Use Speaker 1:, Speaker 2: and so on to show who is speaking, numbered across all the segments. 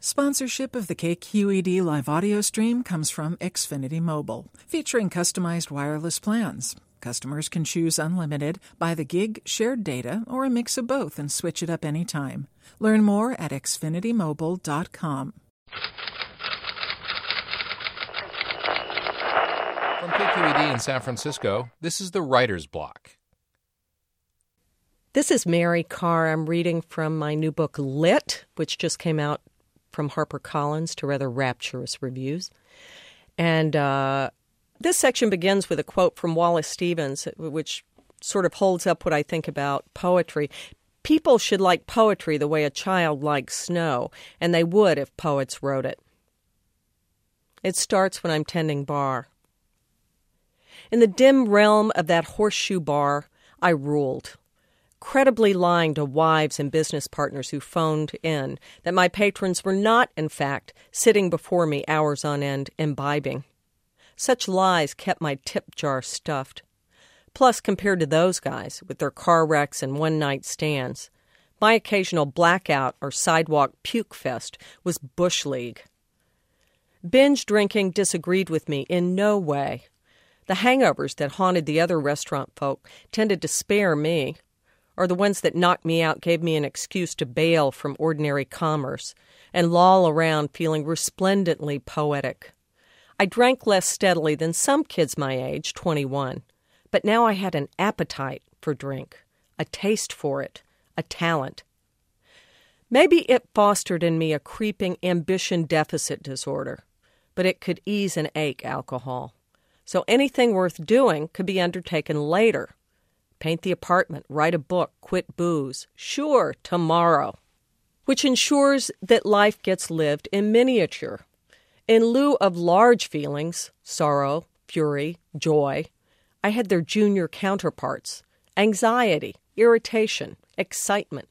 Speaker 1: Sponsorship of the KQED live audio stream comes from Xfinity Mobile, featuring customized wireless plans. Customers can choose unlimited, by the gig, shared data, or a mix of both and switch it up anytime. Learn more at xfinitymobile.com.
Speaker 2: From KQED in San Francisco, this is the Writer's Block.
Speaker 3: This is Mary Karr. I'm reading from my new book, Lit, which just came out from HarperCollins to rather rapturous reviews. And uh, this section begins with a quote from Wallace Stevens, which sort of holds up what I think about poetry. People should like poetry the way a child likes snow, and they would if poets wrote it. It starts when I'm tending bar. In the dim realm of that horseshoe bar, I ruled credibly lying to wives and business partners who phoned in that my patrons were not, in fact, sitting before me hours on end imbibing. Such lies kept my tip jar stuffed. Plus, compared to those guys with their car wrecks and one night stands, my occasional blackout or sidewalk puke fest was Bush League. Binge drinking disagreed with me in no way. The hangovers that haunted the other restaurant folk tended to spare me or the ones that knocked me out gave me an excuse to bail from ordinary commerce and loll around feeling resplendently poetic. I drank less steadily than some kids my age, 21, but now I had an appetite for drink, a taste for it, a talent. Maybe it fostered in me a creeping ambition deficit disorder, but it could ease an ache, alcohol. So anything worth doing could be undertaken later paint the apartment, write a book, quit booze. Sure, tomorrow. Which ensures that life gets lived in miniature. In lieu of large feelings, sorrow, fury, joy, I had their junior counterparts anxiety, irritation, excitement.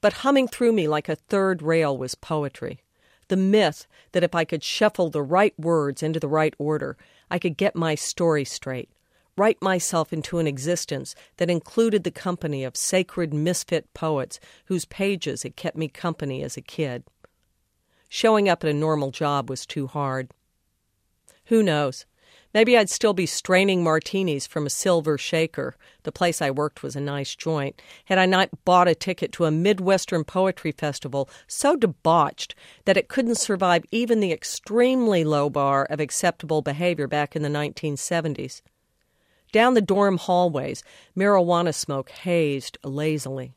Speaker 3: But humming through me like a third rail was poetry. The myth that if I could shuffle the right words into the right order, I could get my story straight, write myself into an existence that included the company of sacred misfit poets whose pages had kept me company as a kid. Showing up at a normal job was too hard. Who knows? Maybe I'd still be straining martinis from a silver shaker. The place I worked was a nice joint. Had I not bought a ticket to a Midwestern Poetry Festival so debauched that it couldn't survive even the extremely low bar of acceptable behavior back in the 1970s. Down the dorm hallways, marijuana smoke hazed lazily.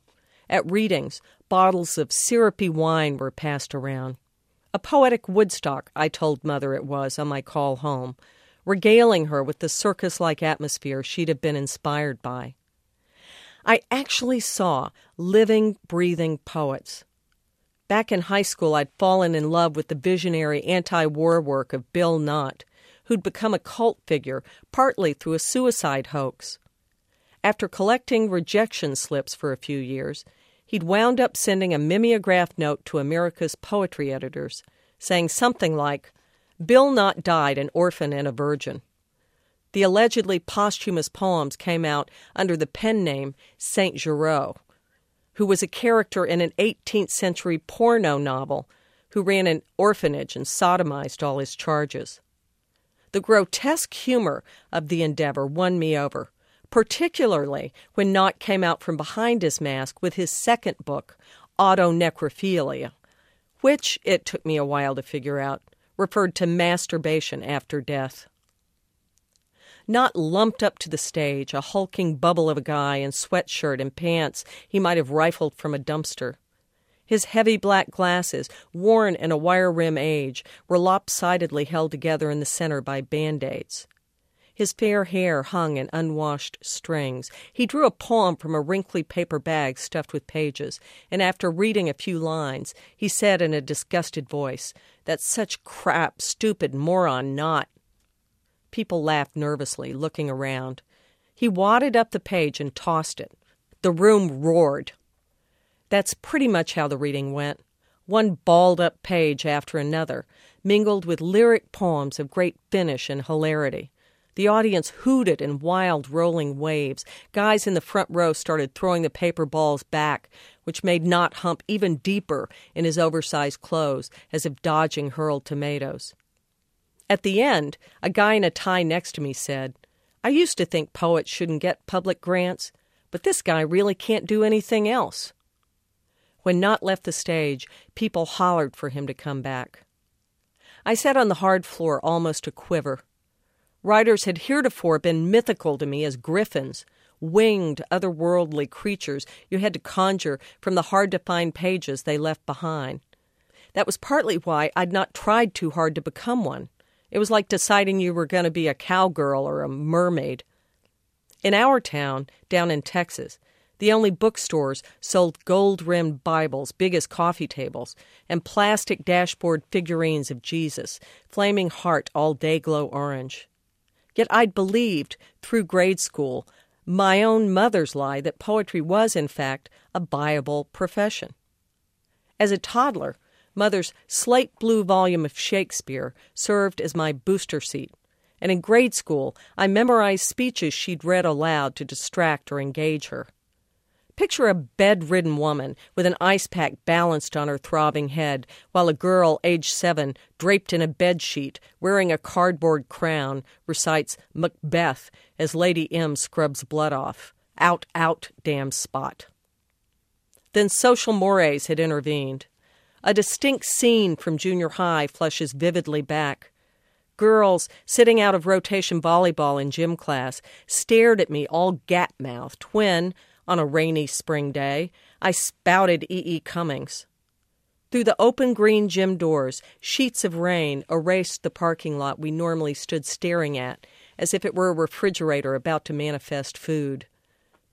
Speaker 3: At readings, bottles of syrupy wine were passed around. A poetic Woodstock, I told Mother it was on my call home, regaling her with the circus like atmosphere she'd have been inspired by. I actually saw living, breathing poets. Back in high school, I'd fallen in love with the visionary anti war work of Bill Knott, who'd become a cult figure partly through a suicide hoax. After collecting rejection slips for a few years, he'd wound up sending a mimeograph note to America's poetry editors, saying something like, Bill Knott died an orphan and a virgin. The allegedly posthumous poems came out under the pen name Saint Geraud, who was a character in an 18th century porno novel who ran an orphanage and sodomized all his charges. The grotesque humor of the endeavor won me over, particularly when Knott came out from behind his mask with his second book, Autonecrophilia, which, it took me a while to figure out, referred to masturbation after death. Knott lumped up to the stage, a hulking bubble of a guy in sweatshirt and pants he might have rifled from a dumpster. His heavy black glasses, worn in a wire rim age, were lopsidedly held together in the center by band aids. His fair hair hung in unwashed strings. He drew a poem from a wrinkly paper bag stuffed with pages, and after reading a few lines, he said in a disgusted voice, That's such crap, stupid moron Knott. People laughed nervously, looking around. He wadded up the page and tossed it. The room roared. That's pretty much how the reading went. One balled up page after another, mingled with lyric poems of great finish and hilarity. The audience hooted in wild rolling waves. Guys in the front row started throwing the paper balls back, which made Knott hump even deeper in his oversized clothes, as if dodging hurled tomatoes. At the end, a guy in a tie next to me said, I used to think poets shouldn't get public grants, but this guy really can't do anything else. When Knott left the stage, people hollered for him to come back. I sat on the hard floor almost a quiver. Writers had heretofore been mythical to me as griffins, winged, otherworldly creatures you had to conjure from the hard to find pages they left behind. That was partly why I'd not tried too hard to become one. It was like deciding you were going to be a cowgirl or a mermaid. In our town, down in Texas, the only bookstores sold gold rimmed Bibles big as coffee tables and plastic dashboard figurines of Jesus, flaming heart all day glow orange. Yet I'd believed, through grade school, my own mother's lie that poetry was, in fact, a viable profession. As a toddler, Mother's slate blue volume of Shakespeare served as my booster seat, and in grade school I memorized speeches she'd read aloud to distract or engage her. Picture a bedridden woman with an ice pack balanced on her throbbing head, while a girl, aged seven, draped in a bed sheet, wearing a cardboard crown, recites Macbeth as Lady M scrubs blood off. Out, out, damn spot. Then social mores had intervened. A distinct scene from junior high flushes vividly back. Girls, sitting out of rotation volleyball in gym class, stared at me all gap mouthed when, on a rainy spring day, I spouted E. E. Cummings. Through the open green gym doors, sheets of rain erased the parking lot we normally stood staring at, as if it were a refrigerator about to manifest food.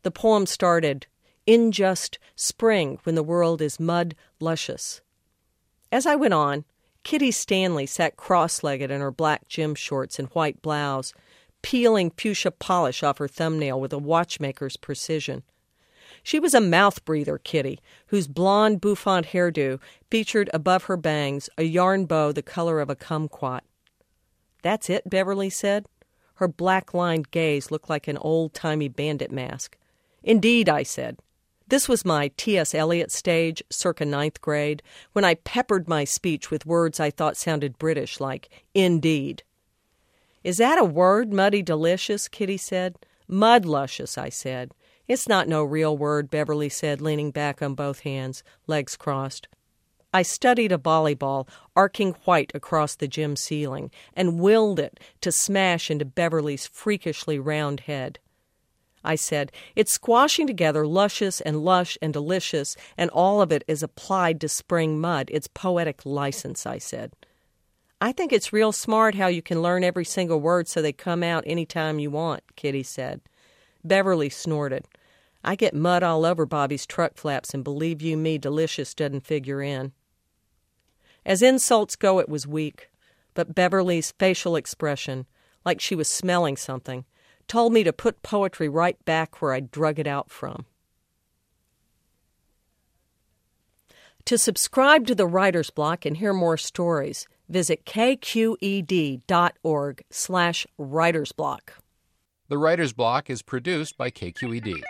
Speaker 3: The poem started In just spring, when the world is mud luscious. As I went on, Kitty Stanley sat cross legged in her black gym shorts and white blouse, peeling fuchsia polish off her thumbnail with a watchmaker's precision. She was a mouth breather kitty, whose blonde bouffant hairdo featured above her bangs a yarn bow the color of a kumquat. That's it, Beverly said. Her black lined gaze looked like an old timey bandit mask. Indeed, I said. This was my T.S. Eliot stage, circa ninth grade, when I peppered my speech with words I thought sounded British, like indeed. Is that a word, muddy delicious? Kitty said. Mud luscious, I said. It's not no real word, Beverly said, leaning back on both hands, legs crossed. I studied a volleyball arcing white across the gym ceiling and willed it to smash into Beverly's freakishly round head. I said, It's squashing together luscious and lush and delicious, and all of it is applied to spring mud. It's poetic license, I said. I think it's real smart how you can learn every single word so they come out any time you want, Kitty said. Beverly snorted. I get mud all over Bobby's truck flaps, and believe you me, delicious doesn't figure in. As insults go, it was weak, but Beverly's facial expression, like she was smelling something, told me to put poetry right back where I'd drug it out from. To subscribe to the Writer's Block and hear more stories, visit kqed.org slash writersblock.
Speaker 2: The Writer's Block is produced by KQED.